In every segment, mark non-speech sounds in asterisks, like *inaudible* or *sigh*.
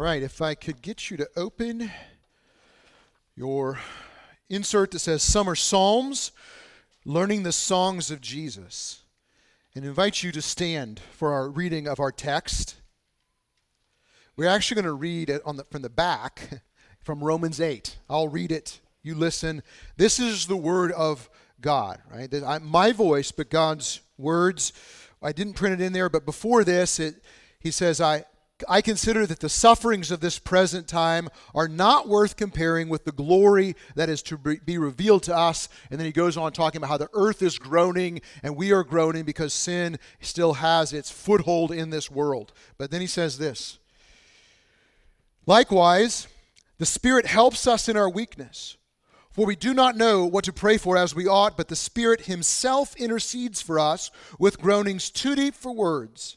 right, if I could get you to open your insert that says Summer Psalms, Learning the Songs of Jesus, and invite you to stand for our reading of our text. We're actually going to read it the, from the back *laughs* from Romans 8. I'll read it. You listen. This is the word of God, right? My voice, but God's words. I didn't print it in there, but before this, it, he says, I, I consider that the sufferings of this present time are not worth comparing with the glory that is to be revealed to us. And then he goes on talking about how the earth is groaning and we are groaning because sin still has its foothold in this world. But then he says this Likewise, the Spirit helps us in our weakness. For we do not know what to pray for as we ought, but the Spirit Himself intercedes for us with groanings too deep for words.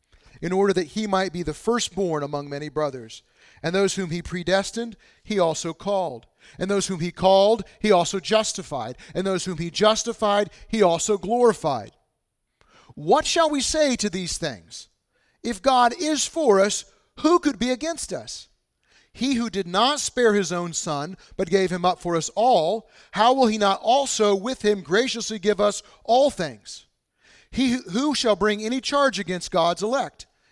in order that he might be the firstborn among many brothers. And those whom he predestined, he also called. And those whom he called, he also justified. And those whom he justified, he also glorified. What shall we say to these things? If God is for us, who could be against us? He who did not spare his own son, but gave him up for us all, how will he not also with him graciously give us all things? He who shall bring any charge against God's elect?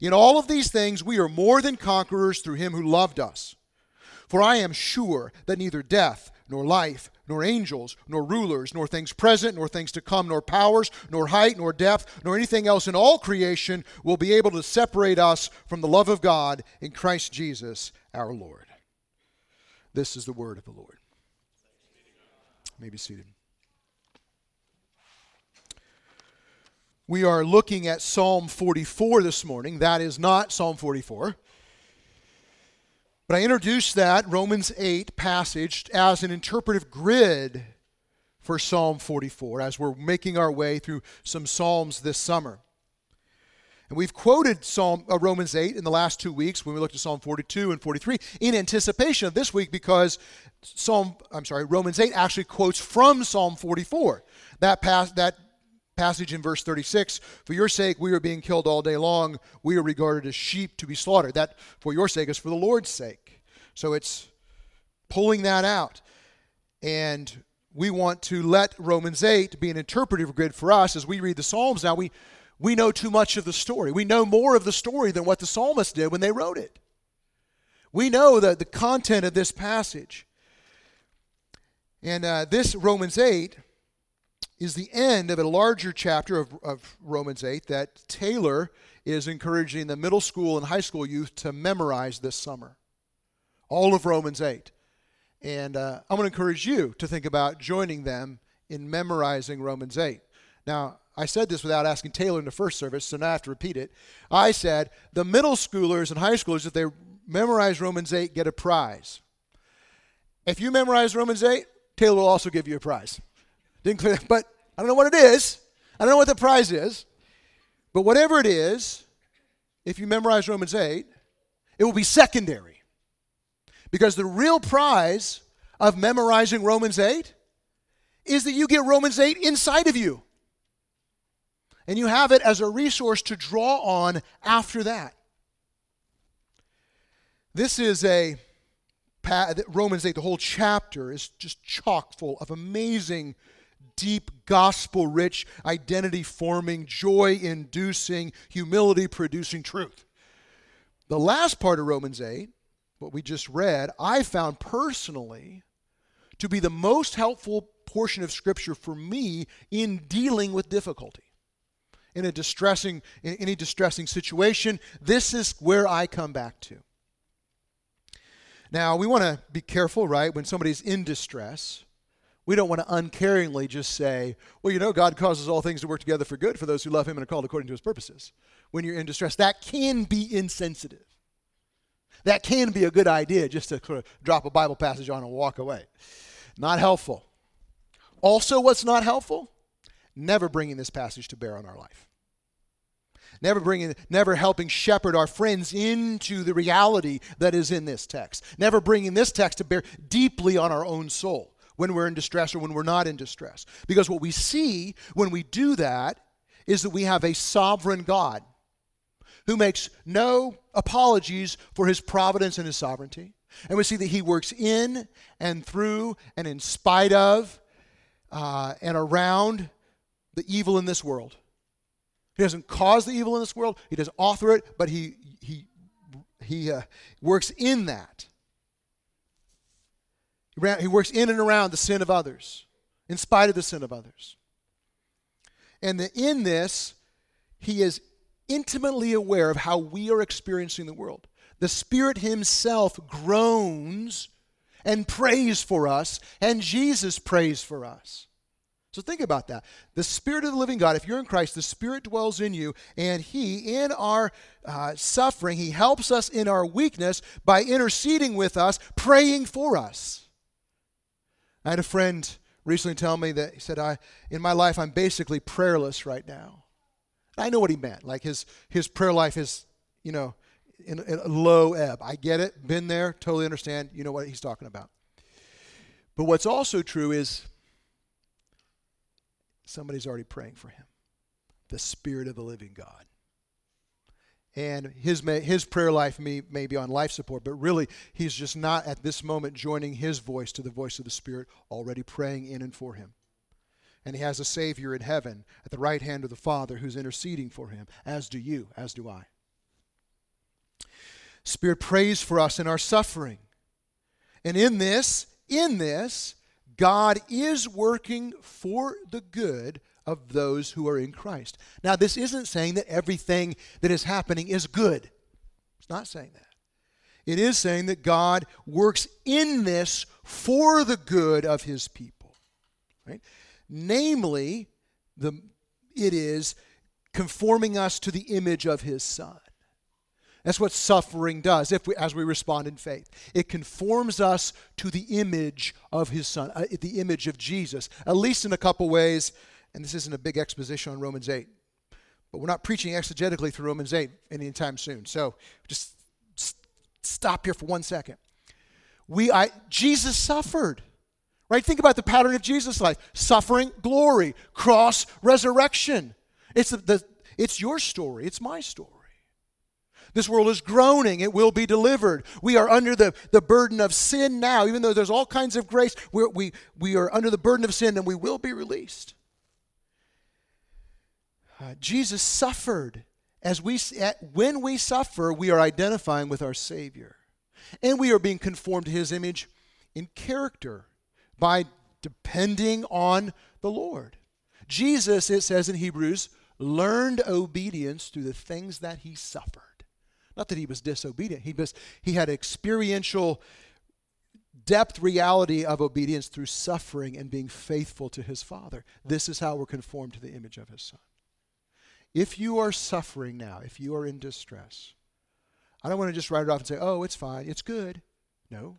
In all of these things we are more than conquerors through him who loved us. For I am sure that neither death, nor life, nor angels, nor rulers, nor things present, nor things to come, nor powers, nor height, nor depth, nor anything else in all creation will be able to separate us from the love of God in Christ Jesus our Lord. This is the word of the Lord. May be seated. We are looking at Psalm 44 this morning. That is not Psalm 44. But I introduced that Romans 8 passage as an interpretive grid for Psalm 44 as we're making our way through some Psalms this summer. And we've quoted Psalm uh, Romans 8 in the last two weeks when we looked at Psalm 42 and 43 in anticipation of this week because Psalm I'm sorry Romans 8 actually quotes from Psalm 44. That pass that passage in verse 36 For your sake we are being killed all day long. We are regarded as sheep to be slaughtered. That for your sake is for the Lord's sake. So it's pulling that out. And we want to let Romans 8 be an interpretive grid for us as we read the Psalms now. We, we know too much of the story. We know more of the story than what the psalmist did when they wrote it. We know the, the content of this passage. And uh, this Romans 8 is the end of a larger chapter of, of Romans 8 that Taylor is encouraging the middle school and high school youth to memorize this summer. All of Romans 8. And uh, I'm going to encourage you to think about joining them in memorizing Romans 8. Now, I said this without asking Taylor in the first service, so now I have to repeat it. I said the middle schoolers and high schoolers, if they memorize Romans 8, get a prize. If you memorize Romans 8, Taylor will also give you a prize. Didn't clear, but I don't know what it is. I don't know what the prize is. But whatever it is, if you memorize Romans 8, it will be secondary. Because the real prize of memorizing Romans 8 is that you get Romans 8 inside of you. And you have it as a resource to draw on after that. This is a Romans 8, the whole chapter is just chock full of amazing deep, gospel rich, identity forming, joy inducing, humility producing truth. The last part of Romans 8, what we just read, I found personally to be the most helpful portion of Scripture for me in dealing with difficulty. in a distressing in any distressing situation, this is where I come back to. Now, we want to be careful, right? When somebody's in distress, we don't want to uncaringly just say, well, you know, God causes all things to work together for good for those who love him and are called according to his purposes. When you're in distress, that can be insensitive. That can be a good idea just to sort of drop a Bible passage on and walk away. Not helpful. Also, what's not helpful? Never bringing this passage to bear on our life. Never bringing, never helping shepherd our friends into the reality that is in this text. Never bringing this text to bear deeply on our own soul when we're in distress or when we're not in distress. Because what we see when we do that is that we have a sovereign God who makes no apologies for his providence and his sovereignty. And we see that he works in and through and in spite of uh, and around the evil in this world. He doesn't cause the evil in this world, he doesn't author it, but he, he, he uh, works in that. He works in and around the sin of others, in spite of the sin of others. And the, in this, he is intimately aware of how we are experiencing the world. The Spirit Himself groans and prays for us, and Jesus prays for us. So think about that. The Spirit of the living God, if you're in Christ, the Spirit dwells in you, and He, in our uh, suffering, He helps us in our weakness by interceding with us, praying for us. I had a friend recently tell me that he said, I, in my life, I'm basically prayerless right now. I know what he meant. Like his, his prayer life is, you know, in, in a low ebb. I get it, been there, totally understand. You know what he's talking about. But what's also true is somebody's already praying for him the Spirit of the living God. And his, his prayer life may, may be on life support, but really, he's just not at this moment joining his voice to the voice of the Spirit, already praying in and for him. And he has a Savior in heaven at the right hand of the Father who's interceding for him, as do you, as do I. Spirit prays for us in our suffering. And in this, in this, God is working for the good of those who are in Christ. Now, this isn't saying that everything that is happening is good. It's not saying that. It is saying that God works in this for the good of his people. Right? Namely, the, it is conforming us to the image of his son. That's what suffering does if we, as we respond in faith. It conforms us to the image of his son, uh, the image of Jesus, at least in a couple ways. And this isn't a big exposition on Romans 8, but we're not preaching exegetically through Romans 8 anytime soon. So just stop here for one second. We, I, Jesus suffered. Right? Think about the pattern of Jesus' life suffering, glory, cross, resurrection. It's, the, the, it's your story, it's my story. This world is groaning. It will be delivered. We are under the, the burden of sin now. Even though there's all kinds of grace, we're, we, we are under the burden of sin and we will be released. Uh, Jesus suffered. As we, when we suffer, we are identifying with our Savior. And we are being conformed to His image in character by depending on the Lord. Jesus, it says in Hebrews, learned obedience through the things that he suffered. Not that he was disobedient, he, was, he had experiential depth reality of obedience through suffering and being faithful to his Father. This is how we're conformed to the image of his Son. If you are suffering now, if you are in distress, I don't want to just write it off and say, oh, it's fine, it's good. No,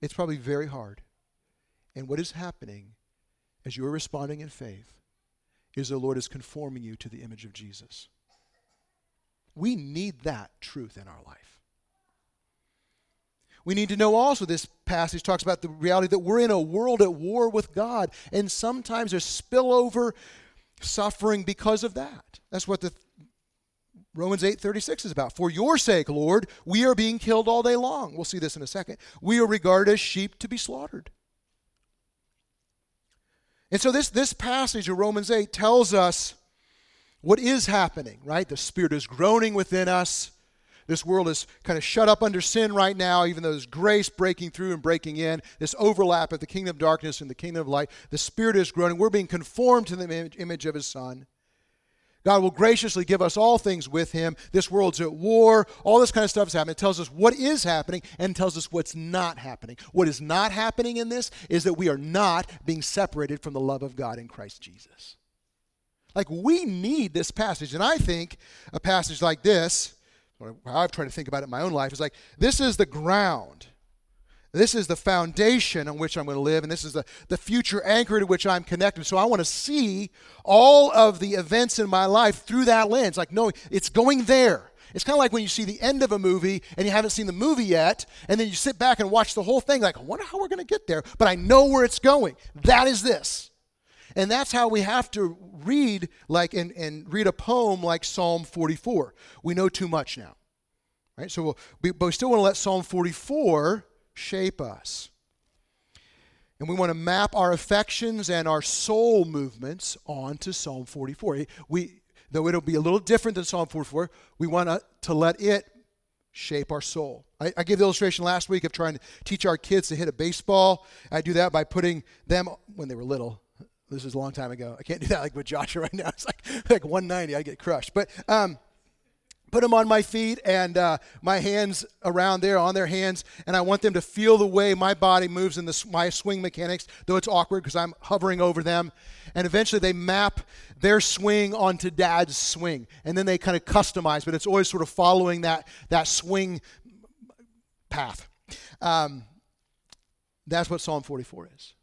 it's probably very hard. And what is happening as you are responding in faith is the Lord is conforming you to the image of Jesus. We need that truth in our life. We need to know also this passage talks about the reality that we're in a world at war with God, and sometimes there's spillover suffering because of that. That's what the Romans 8:36 is about. For your sake, Lord, we are being killed all day long. We'll see this in a second. We are regarded as sheep to be slaughtered. And so this, this passage of Romans 8 tells us what is happening, right? The Spirit is groaning within us. This world is kind of shut up under sin right now, even though there's grace breaking through and breaking in. This overlap of the kingdom of darkness and the kingdom of light. The Spirit is growing. We're being conformed to the image of His Son. God will graciously give us all things with Him. This world's at war. All this kind of stuff is happening. It tells us what is happening and tells us what's not happening. What is not happening in this is that we are not being separated from the love of God in Christ Jesus. Like, we need this passage. And I think a passage like this, how I've tried to think about it in my own life, is like this is the ground this is the foundation on which I'm going to live, and this is the, the future anchor to which I'm connected. So I want to see all of the events in my life through that lens. Like, no, it's going there. It's kind of like when you see the end of a movie and you haven't seen the movie yet, and then you sit back and watch the whole thing, like, I wonder how we're going to get there, but I know where it's going. That is this. And that's how we have to read like and, and read a poem like Psalm 44. We know too much now. Right? So we'll, we, but we still want to let Psalm 44 shape us. And we want to map our affections and our soul movements onto Psalm 44. We, though it'll be a little different than Psalm 44, we want to, let it shape our soul. I, I gave the illustration last week of trying to teach our kids to hit a baseball. I do that by putting them, when they were little, this is a long time ago. I can't do that like with Joshua *laughs* right now. It's like, like 190, I get crushed. But um, put them on my feet and uh, my hands around there on their hands and i want them to feel the way my body moves in this, my swing mechanics though it's awkward because i'm hovering over them and eventually they map their swing onto dad's swing and then they kind of customize but it's always sort of following that, that swing path um, that's what psalm 44 is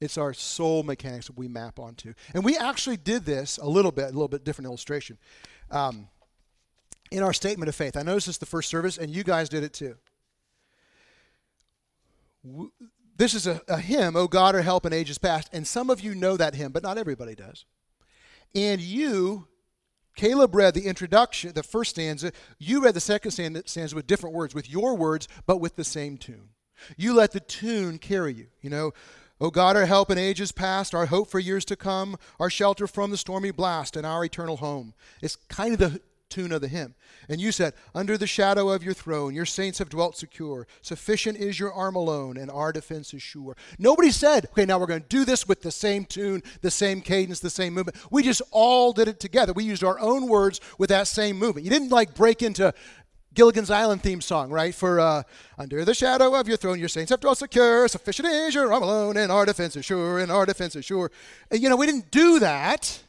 it's our soul mechanics that we map onto and we actually did this a little bit a little bit different illustration um, in our statement of faith. I noticed this the first service, and you guys did it too. This is a, a hymn, Oh God, our help in ages past. And some of you know that hymn, but not everybody does. And you, Caleb read the introduction, the first stanza. You read the second stanza with different words, with your words, but with the same tune. You let the tune carry you. You know, O God, our help in ages past, our hope for years to come, our shelter from the stormy blast, and our eternal home. It's kind of the tune of the hymn. And you said, Under the shadow of your throne, your saints have dwelt secure. Sufficient is your arm alone, and our defense is sure. Nobody said, Okay, now we're going to do this with the same tune, the same cadence, the same movement. We just all did it together. We used our own words with that same movement. You didn't like break into Gilligan's Island theme song, right? For uh, under the shadow of your throne, your saints have dwelt secure. Sufficient is your arm alone, and our defense is sure, and our defense is sure. And, you know, we didn't do that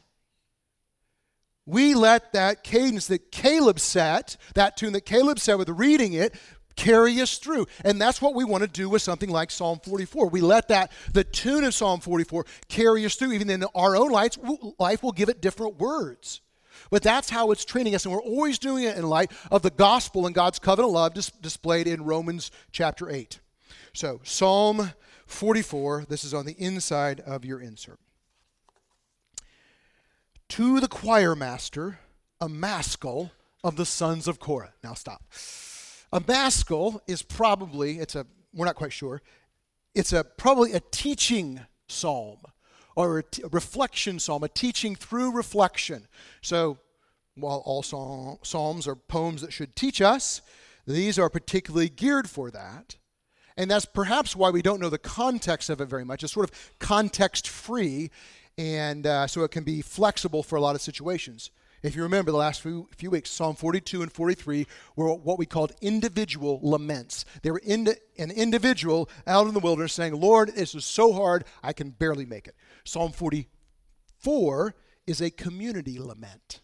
we let that cadence that Caleb set, that tune that Caleb set with reading it, carry us through. And that's what we want to do with something like Psalm 44. We let that, the tune of Psalm 44, carry us through. Even in our own life, life will give it different words. But that's how it's training us, and we're always doing it in light of the gospel and God's covenant love dis- displayed in Romans chapter 8. So, Psalm 44, this is on the inside of your insert to the choir master, a maskil of the sons of Korah. Now stop. A maskil is probably, it's a, we're not quite sure, it's a probably a teaching psalm or a, t- a reflection psalm, a teaching through reflection. So while all psalms are poems that should teach us, these are particularly geared for that. And that's perhaps why we don't know the context of it very much. It's sort of context free and uh, so it can be flexible for a lot of situations. If you remember the last few, few weeks, Psalm 42 and 43 were what we called individual laments. They were in, an individual out in the wilderness saying, Lord, this is so hard, I can barely make it. Psalm 44 is a community lament.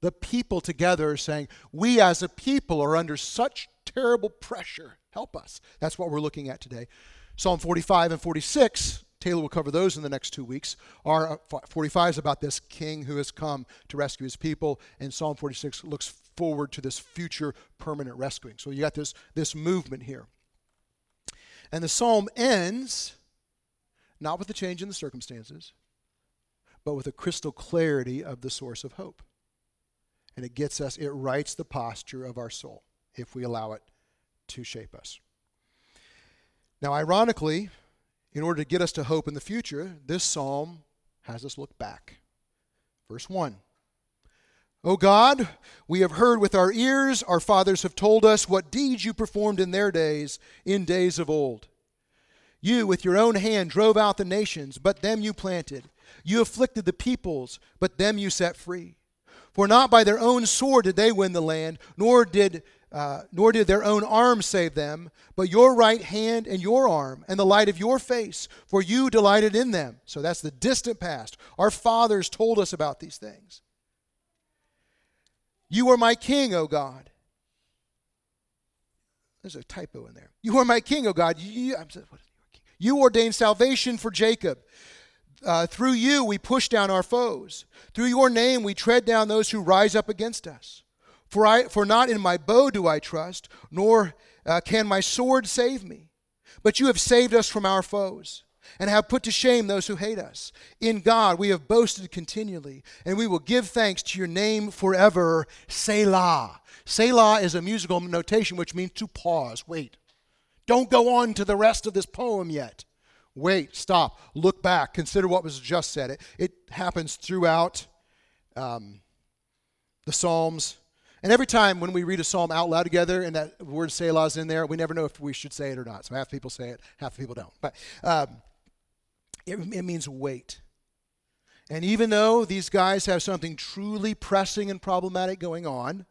The people together are saying, We as a people are under such terrible pressure. Help us. That's what we're looking at today. Psalm 45 and 46 Taylor will cover those in the next two weeks. Our uh, 45 is about this king who has come to rescue his people, and Psalm 46 looks forward to this future permanent rescuing. So you got this, this movement here. And the psalm ends not with a change in the circumstances, but with a crystal clarity of the source of hope. And it gets us, it writes the posture of our soul if we allow it to shape us. Now, ironically, in order to get us to hope in the future, this psalm has us look back. Verse 1. O God, we have heard with our ears, our fathers have told us what deeds you performed in their days, in days of old. You, with your own hand, drove out the nations, but them you planted. You afflicted the peoples, but them you set free. For not by their own sword did they win the land, nor did uh, nor did their own arm save them, but your right hand and your arm and the light of your face, for you delighted in them. So that's the distant past. Our fathers told us about these things. You are my king, O God. There's a typo in there. You are my king, O God. You, you ordained salvation for Jacob. Uh, through you we push down our foes. Through your name we tread down those who rise up against us. For, I, for not in my bow do I trust, nor uh, can my sword save me. But you have saved us from our foes, and have put to shame those who hate us. In God we have boasted continually, and we will give thanks to your name forever. Selah. Selah is a musical notation which means to pause. Wait. Don't go on to the rest of this poem yet. Wait, stop, look back, consider what was just said. It, it happens throughout um, the Psalms. And every time when we read a psalm out loud together and that word Selah is in there, we never know if we should say it or not. So half the people say it, half the people don't. But um, it, it means wait. And even though these guys have something truly pressing and problematic going on,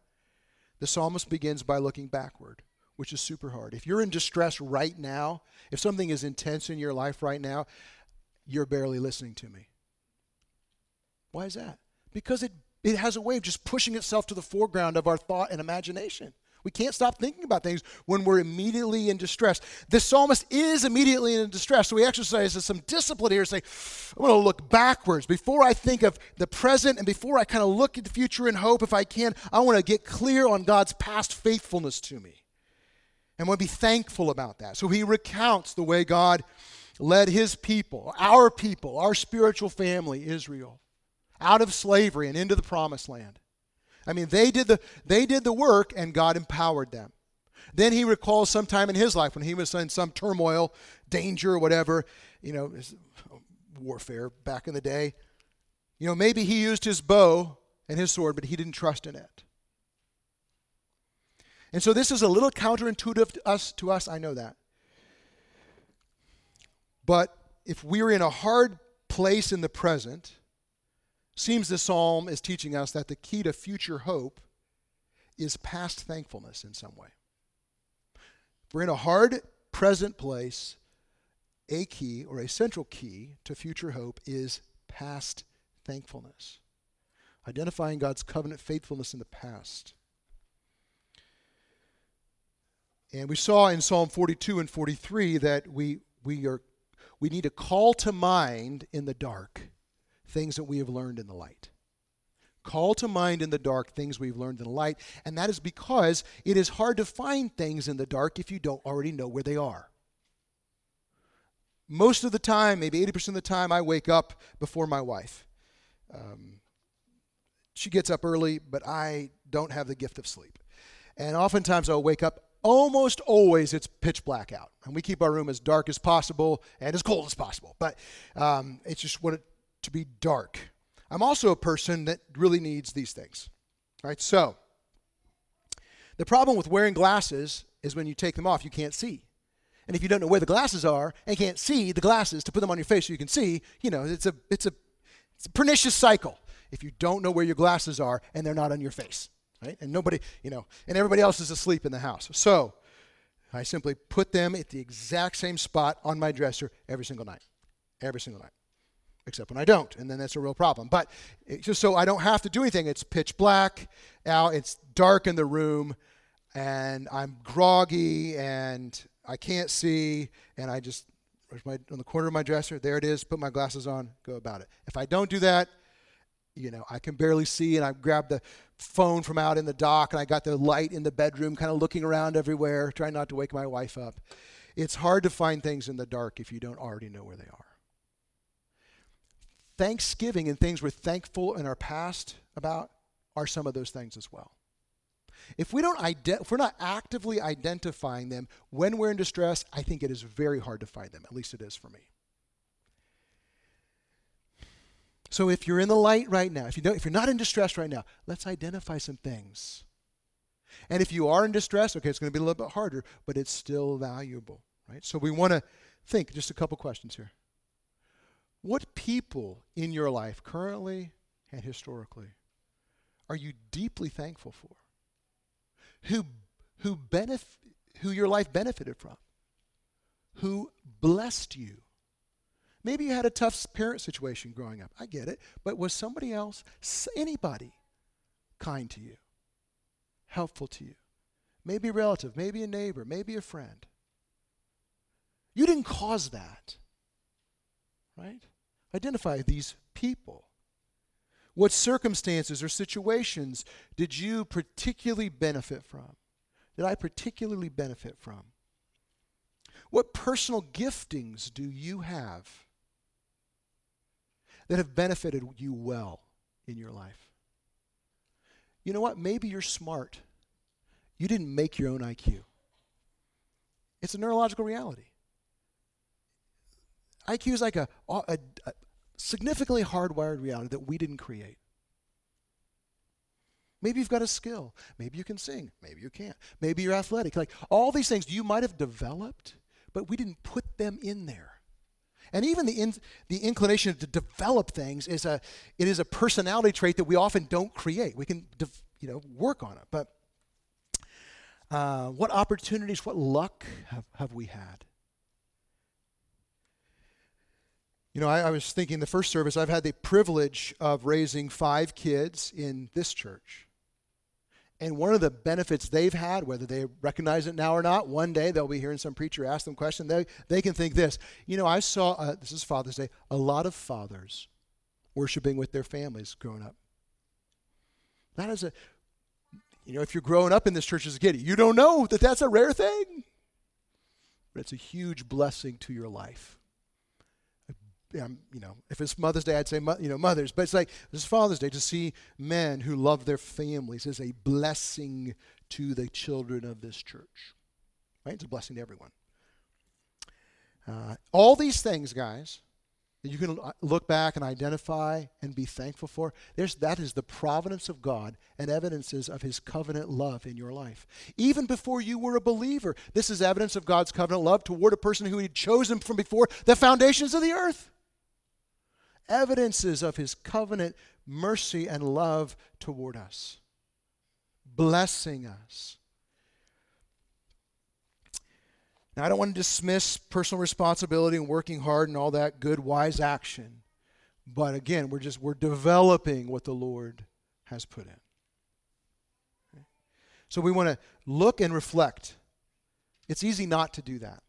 the psalmist begins by looking backward, which is super hard. If you're in distress right now, if something is intense in your life right now, you're barely listening to me. Why is that? Because it it has a way of just pushing itself to the foreground of our thought and imagination. We can't stop thinking about things when we're immediately in distress. The psalmist is immediately in distress, so he exercises some discipline here. Say, I'm going to look backwards before I think of the present, and before I kind of look at the future and hope. If I can, I want to get clear on God's past faithfulness to me, and want to be thankful about that. So he recounts the way God led His people, our people, our spiritual family, Israel out of slavery and into the promised land. I mean, they did the, they did the work and God empowered them. Then he recalls some time in his life when he was in some turmoil, danger, whatever, you know, warfare back in the day. You know, maybe he used his bow and his sword, but he didn't trust in it. And so this is a little counterintuitive to us, to us, I know that. But if we're in a hard place in the present, Seems the psalm is teaching us that the key to future hope is past thankfulness in some way. If we're in a hard present place, a key or a central key to future hope is past thankfulness. Identifying God's covenant faithfulness in the past. And we saw in Psalm 42 and 43 that we, we, are, we need to call to mind in the dark things that we have learned in the light. Call to mind in the dark things we've learned in the light, and that is because it is hard to find things in the dark if you don't already know where they are. Most of the time, maybe 80% of the time, I wake up before my wife. Um, she gets up early, but I don't have the gift of sleep. And oftentimes I'll wake up almost always it's pitch black out and we keep our room as dark as possible and as cold as possible but um, it's just what it to be dark. I'm also a person that really needs these things. Right? So, the problem with wearing glasses is when you take them off, you can't see. And if you don't know where the glasses are and can't see the glasses to put them on your face so you can see, you know, it's a it's a it's a pernicious cycle if you don't know where your glasses are and they're not on your face, right? And nobody, you know, and everybody else is asleep in the house. So, I simply put them at the exact same spot on my dresser every single night. Every single night except when I don't, and then that's a real problem. But just so I don't have to do anything, it's pitch black out, it's dark in the room, and I'm groggy and I can't see, and I just my, on the corner of my dresser, there it is, put my glasses on, go about it. If I don't do that, you know, I can barely see, and I grab the phone from out in the dock, and I got the light in the bedroom, kind of looking around everywhere, trying not to wake my wife up. It's hard to find things in the dark if you don't already know where they are. Thanksgiving and things we're thankful in our past about are some of those things as well. If we don't ident- if we're not actively identifying them when we're in distress, I think it is very hard to find them. At least it is for me. So if you're in the light right now, if you don't, if you're not in distress right now, let's identify some things. And if you are in distress, okay, it's going to be a little bit harder, but it's still valuable, right? So we want to think just a couple questions here. What people in your life, currently and historically, are you deeply thankful for? Who, who, benef- who your life benefited from? Who blessed you? Maybe you had a tough parent situation growing up. I get it. But was somebody else, anybody, kind to you, helpful to you? Maybe a relative, maybe a neighbor, maybe a friend. You didn't cause that, right? Identify these people. What circumstances or situations did you particularly benefit from? Did I particularly benefit from? What personal giftings do you have that have benefited you well in your life? You know what? Maybe you're smart. You didn't make your own IQ. It's a neurological reality. IQ is like a, a, a significantly hardwired reality that we didn't create. Maybe you've got a skill. Maybe you can sing. Maybe you can't. Maybe you're athletic. Like all these things you might have developed, but we didn't put them in there. And even the, in, the inclination to develop things is a, it is a personality trait that we often don't create. We can you know, work on it. But uh, what opportunities, what luck have, have we had? You know, I, I, was thinking the first service, I've had the privilege of raising five kids in this church. And one of the benefits they've had, whether they recognize it now or not, one day they'll be hearing some preacher ask them question. They, they can think this. You know, I saw, uh, this is Father's Day, a lot of fathers worshiping with their families growing up. That is a, you know, if you're growing up in this church as a kid, you don't know that that's a rare thing. But it's a huge blessing to your life um, you know, if it's Mother's Day, I'd say, you know, mothers. But it's like this Father's Day to see men who love their families is a blessing to the children of this church. Right? It's a blessing to everyone. Uh, all these things, guys, that you can look back and identify and be thankful for, there's, that is the providence of God and evidences of his covenant love in your life. Even before you were a believer, this is evidence of God's covenant love toward a person who he had chosen from before the foundations of the earth evidences of his covenant mercy and love toward us, blessing us. Now, I don't want to dismiss personal responsibility and working hard and all that good, wise action. But again, we're just we're developing what the Lord has put in. Okay? So we want to look and reflect. It's easy not to do that.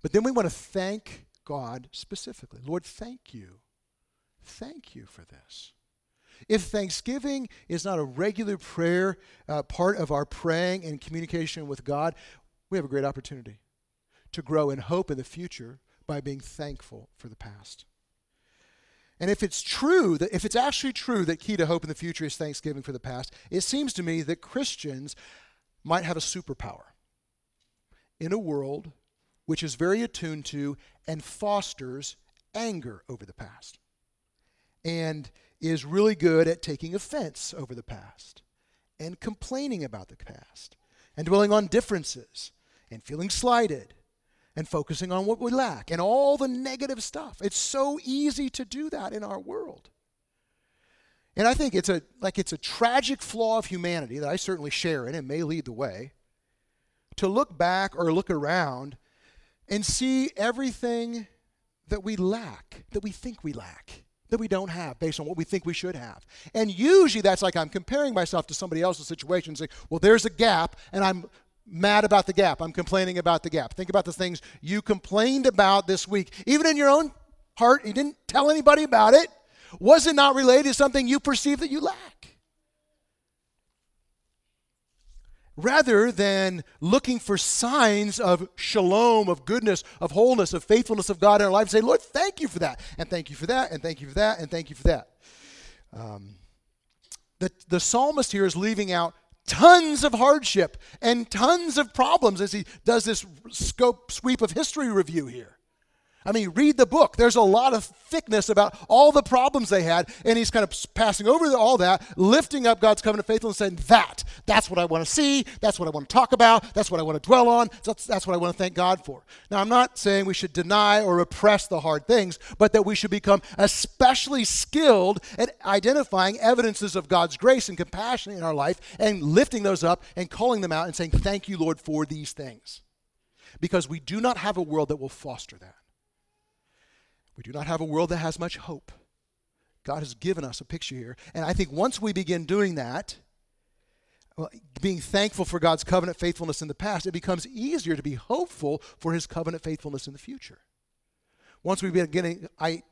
But then we want to thank God specifically. Lord, thank you Thank you for this. If thanksgiving is not a regular prayer, uh, part of our praying and communication with God, we have a great opportunity to grow in hope in the future by being thankful for the past. And if it's true, that if it's actually true that key to hope in the future is thanksgiving for the past, it seems to me that Christians might have a superpower in a world which is very attuned to and fosters anger over the past and is really good at taking offense over the past and complaining about the past and dwelling on differences and feeling slighted and focusing on what we lack and all the negative stuff. It's so easy to do that in our world. And I think it's a like it's a tragic flaw of humanity that I certainly share in and may lead the way to look back or look around and see everything that we lack, that we think we lack that we don't have based on what we think we should have. And usually that's like I'm comparing myself to somebody else's situation and saying, well, there's a gap, and I'm mad about the gap. I'm complaining about the gap. Think about the things you complained about this week, even in your own heart. You didn't tell anybody about it. Was it not related to something you perceive that you lack? Rather than looking for signs of shalom, of goodness, of wholeness, of faithfulness of God in our life, say, Lord, thank you for that, and thank you for that, and thank you for that, and thank you for that. Um, the, the psalmist here is leaving out tons of hardship and tons of problems as he does this scope sweep of history review here. I mean, read the book. There's a lot of thickness about all the problems they had, and he's kind of passing over all that, lifting up God's covenant faithfulness, and saying, That, That's what I want to see. That's what I want to talk about. That's what I want to dwell on. That's, that's what I want to thank God for. Now, I'm not saying we should deny or repress the hard things, but that we should become especially skilled at identifying evidences of God's grace and compassion in our life and lifting those up and calling them out and saying, Thank you, Lord, for these things. Because we do not have a world that will foster that. We do not have a world that has much hope. God has given us a picture here. And I think once we begin doing that, well, being thankful for God's covenant faithfulness in the past, it becomes easier to be hopeful for his covenant faithfulness in the future. Once we begin I,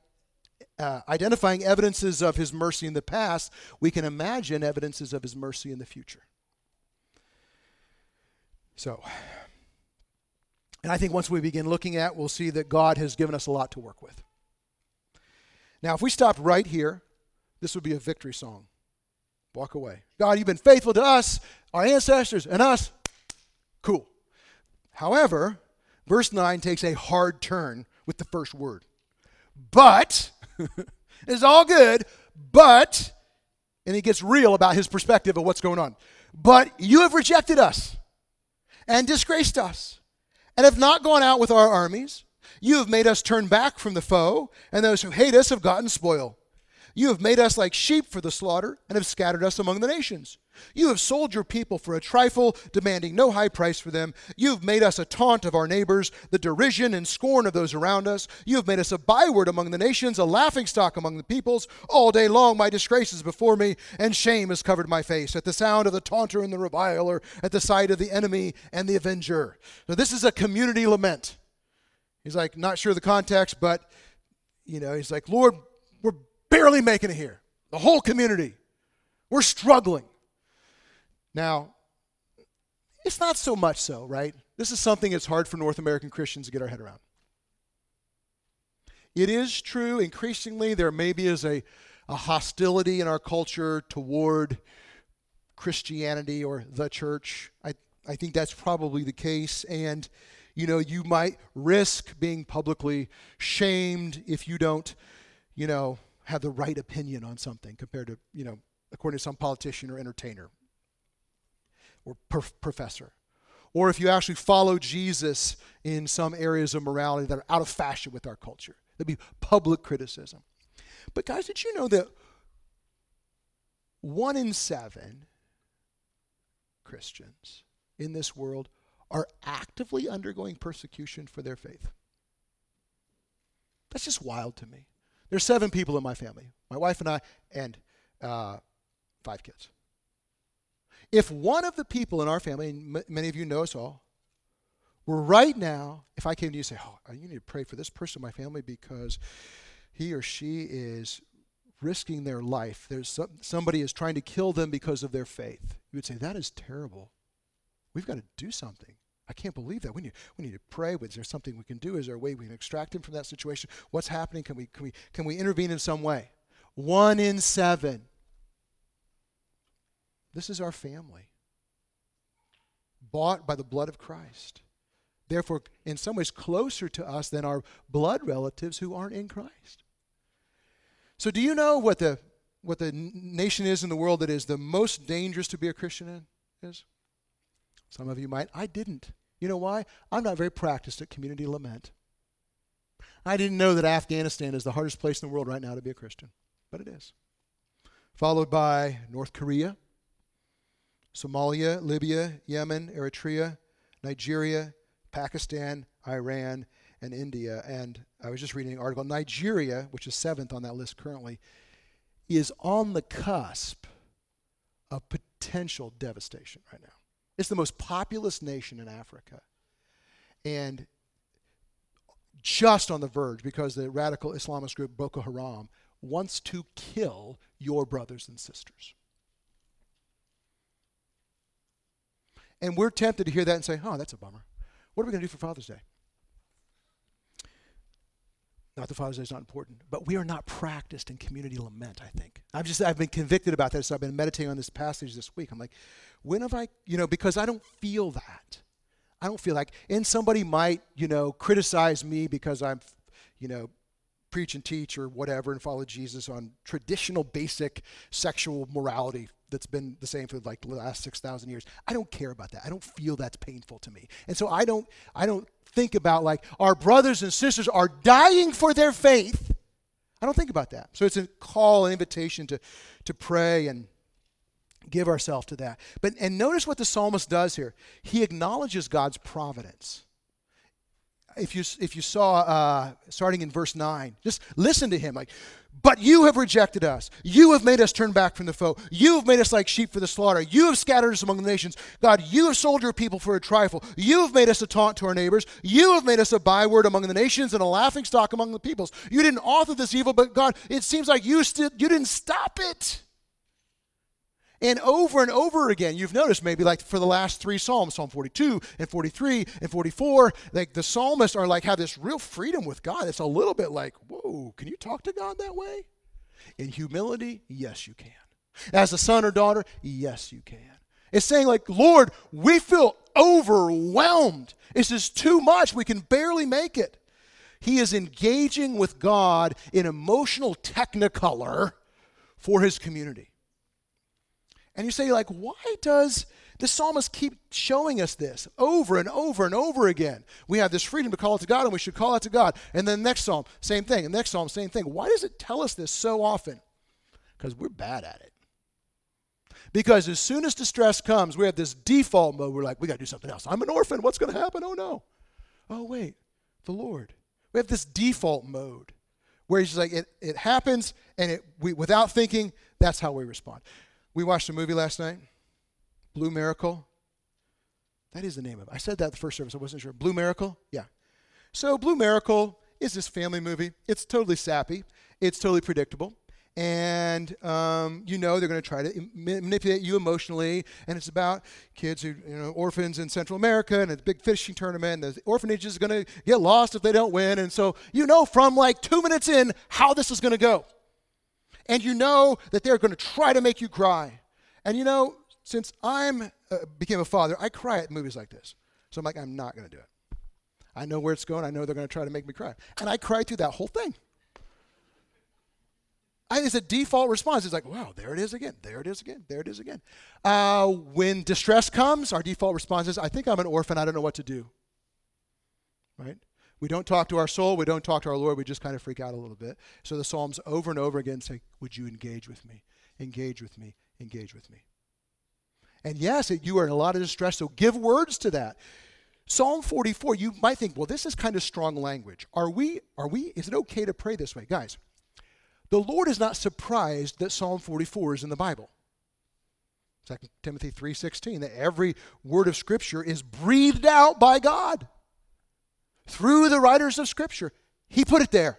uh, identifying evidences of his mercy in the past, we can imagine evidences of his mercy in the future. So, and I think once we begin looking at, we'll see that God has given us a lot to work with. Now, if we stopped right here, this would be a victory song. Walk away. God, you've been faithful to us, our ancestors, and us. Cool. However, verse 9 takes a hard turn with the first word. But, *laughs* it's all good, but, and he gets real about his perspective of what's going on. But you have rejected us and disgraced us and have not gone out with our armies you have made us turn back from the foe, and those who hate us have gotten spoil. You have made us like sheep for the slaughter, and have scattered us among the nations. You have sold your people for a trifle, demanding no high price for them. You have made us a taunt of our neighbors, the derision and scorn of those around us. You have made us a byword among the nations, a laughingstock among the peoples. All day long my disgrace is before me, and shame has covered my face at the sound of the taunter and the reviler, at the sight of the enemy and the avenger. So this is a community lament. He's like, not sure the context, but, you know, he's like, Lord, we're barely making it here. The whole community. We're struggling. Now, it's not so much so, right? This is something that's hard for North American Christians to get our head around. It is true, increasingly, there maybe is a, a hostility in our culture toward Christianity or the church. I, I think that's probably the case. And you know, you might risk being publicly shamed if you don't, you know, have the right opinion on something compared to, you know, according to some politician or entertainer or professor. Or if you actually follow Jesus in some areas of morality that are out of fashion with our culture. There'd be public criticism. But, guys, did you know that one in seven Christians in this world are actively undergoing persecution for their faith. That's just wild to me. There's seven people in my family my wife and I, and uh, five kids. If one of the people in our family, and m- many of you know us all, were right now, if I came to you and say, Oh, you need to pray for this person in my family because he or she is risking their life. There's some, somebody is trying to kill them because of their faith. You would say, That is terrible. We've got to do something. I can't believe that. We need, we need to pray. Is there something we can do? Is there a way we can extract him from that situation? What's happening? Can we, can we, can we intervene in some way? One in seven. This is our family, bought by the blood of Christ. Therefore, in some ways, closer to us than our blood relatives who aren't in Christ. So, do you know what the, what the nation is in the world that is the most dangerous to be a Christian in? Is? Some of you might. I didn't. You know why? I'm not very practiced at community lament. I didn't know that Afghanistan is the hardest place in the world right now to be a Christian, but it is. Followed by North Korea, Somalia, Libya, Yemen, Eritrea, Nigeria, Pakistan, Iran, and India. And I was just reading an article. Nigeria, which is seventh on that list currently, is on the cusp of potential devastation right now. It's the most populous nation in Africa. And just on the verge because the radical Islamist group Boko Haram wants to kill your brothers and sisters. And we're tempted to hear that and say, oh, that's a bummer. What are we going to do for Father's Day? Not the Father's Day is not important, but we are not practiced in community lament, I think. I've just, I've been convicted about this. So I've been meditating on this passage this week. I'm like, when have I, you know, because I don't feel that. I don't feel like, and somebody might, you know, criticize me because I'm, you know, preach and teach or whatever and follow Jesus on traditional basic sexual morality that's been the same for like the last 6,000 years. I don't care about that. I don't feel that's painful to me. And so I don't I don't think about like our brothers and sisters are dying for their faith. I don't think about that. So it's a call, an invitation to to pray and give ourselves to that. But and notice what the psalmist does here. He acknowledges God's providence if you if you saw uh, starting in verse nine, just listen to him. Like, but you have rejected us. You have made us turn back from the foe. You have made us like sheep for the slaughter. You have scattered us among the nations. God, you have sold your people for a trifle. You have made us a taunt to our neighbors. You have made us a byword among the nations and a laughing stock among the peoples. You didn't author this evil, but God, it seems like you still you didn't stop it. And over and over again, you've noticed maybe like for the last three Psalms, Psalm 42 and 43 and 44, like the psalmists are like have this real freedom with God. It's a little bit like, whoa, can you talk to God that way? In humility, yes, you can. As a son or daughter, yes, you can. It's saying, like, Lord, we feel overwhelmed. This is too much. We can barely make it. He is engaging with God in emotional technicolor for his community. And you say, like, why does the psalmist keep showing us this over and over and over again? We have this freedom to call it to God, and we should call it to God. And then the next psalm, same thing. And next psalm, same thing. Why does it tell us this so often? Because we're bad at it. Because as soon as distress comes, we have this default mode. We're like, we got to do something else. I'm an orphan. What's going to happen? Oh, no. Oh, wait, the Lord. We have this default mode where he's like, it, it happens, and it, we, without thinking, that's how we respond. We watched a movie last night, Blue Miracle. That is the name of it. I said that the first service. I wasn't sure. Blue Miracle? Yeah. So, Blue Miracle is this family movie. It's totally sappy, it's totally predictable. And um, you know they're going to try to manipulate you emotionally, and it's about kids who, you know, orphans in Central America, and a big fishing tournament. And the orphanage is going to get lost if they don't win, and so you know from like two minutes in how this is going to go and you know that they're going to try to make you cry. And you know, since I'm uh, became a father, I cry at movies like this. So I'm like, I'm not going to do it. I know where it's going. I know they're going to try to make me cry, and I cry through that whole thing. I, it's a default response. It's like, wow, there it is again. There it is again. There it is again. Uh, when distress comes, our default response is, I think I'm an orphan. I don't know what to do. Right? We don't talk to our soul. We don't talk to our Lord. We just kind of freak out a little bit. So the Psalms over and over again say, Would you engage with me? Engage with me. Engage with me. And yes, you are in a lot of distress, so give words to that. Psalm 44, you might think, well, this is kind of strong language. Are we, are we, is it okay to pray this way? Guys, the Lord is not surprised that Psalm 44 is in the Bible. 2 Timothy 3:16 that every word of scripture is breathed out by God through the writers of Scripture. He put it there.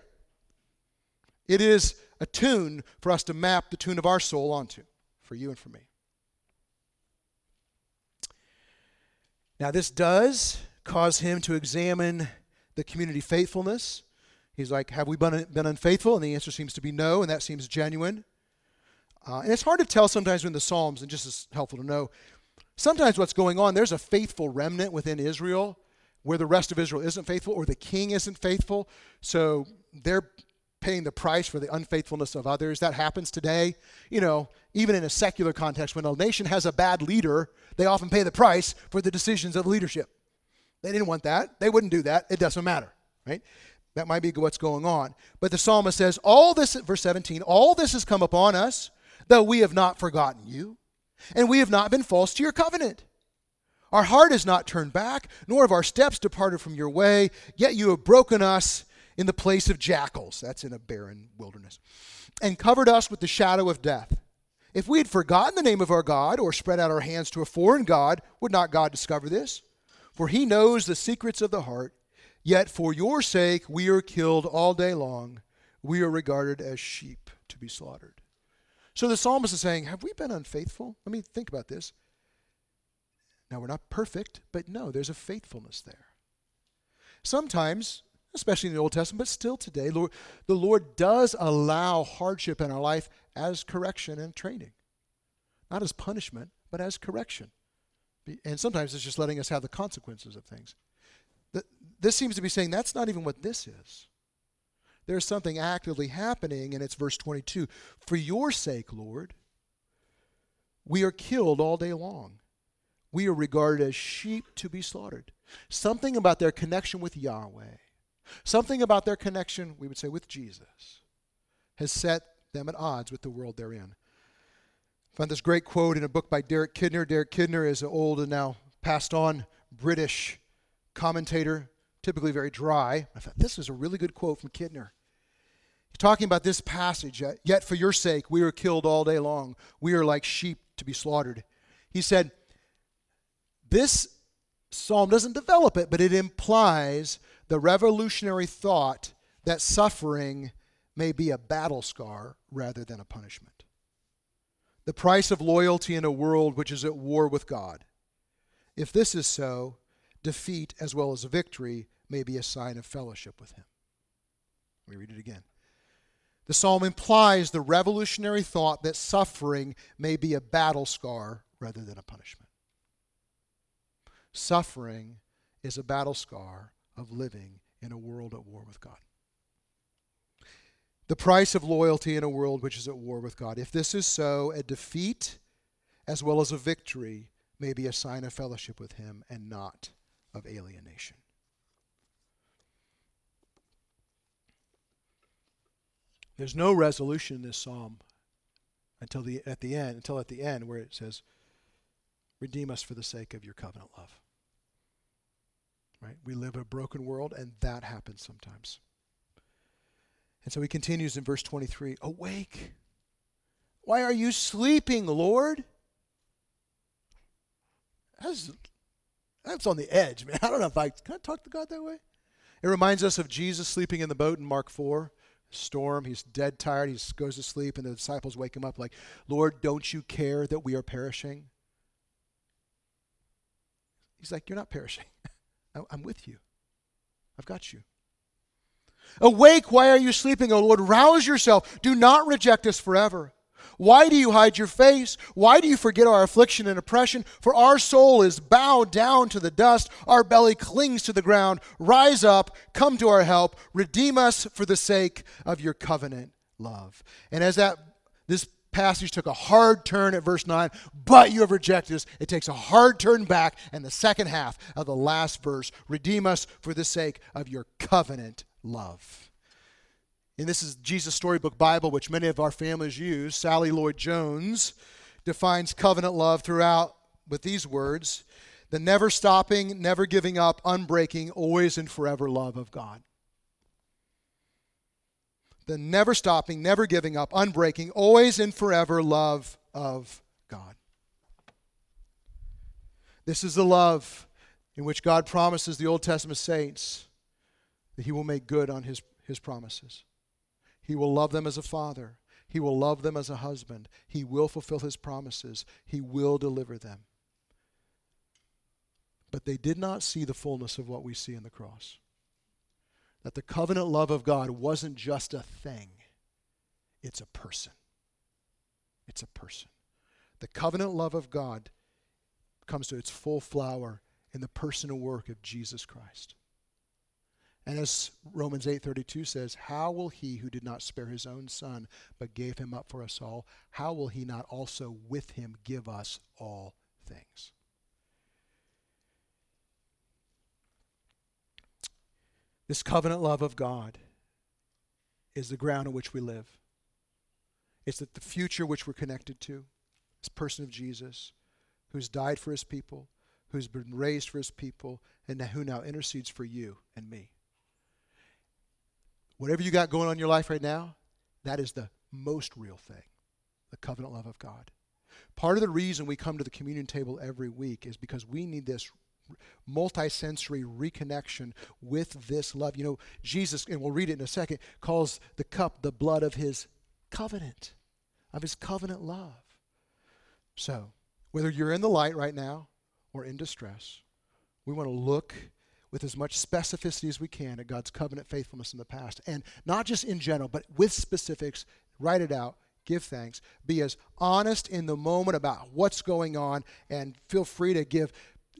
It is a tune for us to map the tune of our soul onto, for you and for me. Now, this does cause him to examine the community faithfulness. He's like, Have we been, been unfaithful? And the answer seems to be no, and that seems genuine. Uh, and it's hard to tell sometimes in the Psalms, and just as helpful to know, sometimes what's going on, there's a faithful remnant within Israel where the rest of Israel isn't faithful or the king isn't faithful. So they're paying the price for the unfaithfulness of others. That happens today. You know, even in a secular context, when a nation has a bad leader, they often pay the price for the decisions of leadership. They didn't want that. They wouldn't do that. It doesn't matter, right? That might be what's going on. But the psalmist says, All this, verse 17, all this has come upon us, though we have not forgotten you, and we have not been false to your covenant. Our heart is not turned back, nor have our steps departed from your way, yet you have broken us in the place of jackals. That's in a barren wilderness. And covered us with the shadow of death. If we had forgotten the name of our God or spread out our hands to a foreign God, would not God discover this? For he knows the secrets of the heart. Yet for your sake we are killed all day long. We are regarded as sheep to be slaughtered. So the psalmist is saying, Have we been unfaithful? Let me think about this. Now, we're not perfect, but no, there's a faithfulness there. Sometimes, especially in the Old Testament, but still today, Lord, the Lord does allow hardship in our life as correction and training. Not as punishment, but as correction. And sometimes it's just letting us have the consequences of things. This seems to be saying that's not even what this is. There's something actively happening, and it's verse 22 For your sake, Lord, We are killed all day long. We are regarded as sheep to be slaughtered. Something about their connection with Yahweh, something about their connection, we would say, with Jesus, has set them at odds with the world they're in. I found this great quote in a book by Derek Kidner. Derek Kidner is an old and now passed on British commentator, typically very dry. I thought this is a really good quote from Kidner. He's talking about this passage. Yet for your sake we are killed all day long. We are like sheep to be slaughtered. He said, This psalm doesn't develop it, but it implies the revolutionary thought that suffering may be a battle scar rather than a punishment. The price of loyalty in a world which is at war with God. If this is so, defeat as well as victory may be a sign of fellowship with Him. Let me read it again. The psalm implies the revolutionary thought that suffering may be a battle scar rather than a punishment. Suffering is a battle scar of living in a world at war with God. The price of loyalty in a world which is at war with God. If this is so, a defeat as well as a victory may be a sign of fellowship with Him and not of alienation. There's no resolution in this psalm until the at the end, until at the end where it says, "Redeem us for the sake of your covenant love." Right? We live in a broken world, and that happens sometimes. And so he continues in verse 23 Awake! Why are you sleeping, Lord? That's, that's on the edge, man. *laughs* I don't know if I can I talk to God that way. It reminds us of Jesus sleeping in the boat in Mark 4 storm. He's dead tired. He goes to sleep, and the disciples wake him up like, Lord, don't you care that we are perishing? He's like, You're not perishing. *laughs* I'm with you. I've got you. Awake, why are you sleeping, O Lord? Rouse yourself. Do not reject us forever. Why do you hide your face? Why do you forget our affliction and oppression? For our soul is bowed down to the dust, our belly clings to the ground. Rise up, come to our help, redeem us for the sake of your covenant love. And as that this passage took a hard turn at verse 9, but you have rejected us. It takes a hard turn back, and the second half of the last verse redeem us for the sake of your covenant love. And this is Jesus Storybook Bible, which many of our families use. Sally Lloyd Jones defines covenant love throughout with these words the never stopping, never giving up, unbreaking, always and forever love of God. The never stopping, never giving up, unbreaking, always and forever love of God. This is the love in which God promises the Old Testament saints that He will make good on His, his promises. He will love them as a father. He will love them as a husband. He will fulfill his promises. He will deliver them. But they did not see the fullness of what we see in the cross. That the covenant love of God wasn't just a thing, it's a person. It's a person. The covenant love of God comes to its full flower in the personal work of Jesus Christ. And as Romans 8:32 says, how will he who did not spare his own son but gave him up for us all, how will he not also with him give us all things? This covenant love of God is the ground on which we live. It's that the future which we're connected to. This person of Jesus who's died for his people, who's been raised for his people, and who now intercedes for you and me. Whatever you got going on in your life right now, that is the most real thing the covenant love of God. Part of the reason we come to the communion table every week is because we need this multi-sensory reconnection with this love. You know, Jesus, and we'll read it in a second, calls the cup the blood of his covenant, of his covenant love. So, whether you're in the light right now or in distress, we want to look with as much specificity as we can at God's covenant faithfulness in the past. And not just in general, but with specifics, write it out, give thanks, be as honest in the moment about what's going on, and feel free to give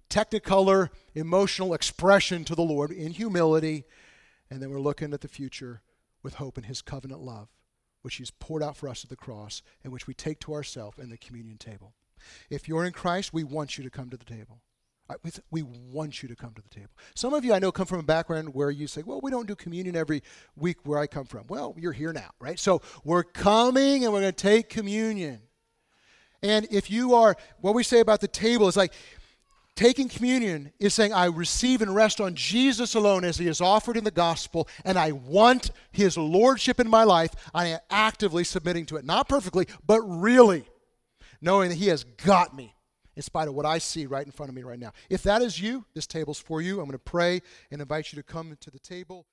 technicolor, emotional expression to the Lord in humility. And then we're looking at the future with hope in His covenant love, which He's poured out for us at the cross, and which we take to ourselves in the communion table. If you're in Christ, we want you to come to the table. We want you to come to the table. Some of you I know come from a background where you say, well, we don't do communion every week where I come from. Well, you're here now, right? So we're coming and we're going to take communion. And if you are, what we say about the table is like taking communion is saying, I receive and rest on Jesus alone as he is offered in the gospel, and I want his lordship in my life. I am actively submitting to it. Not perfectly, but really, knowing that he has got me in spite of what I see right in front of me right now. If that is you, this table's for you. I'm going to pray and invite you to come to the table.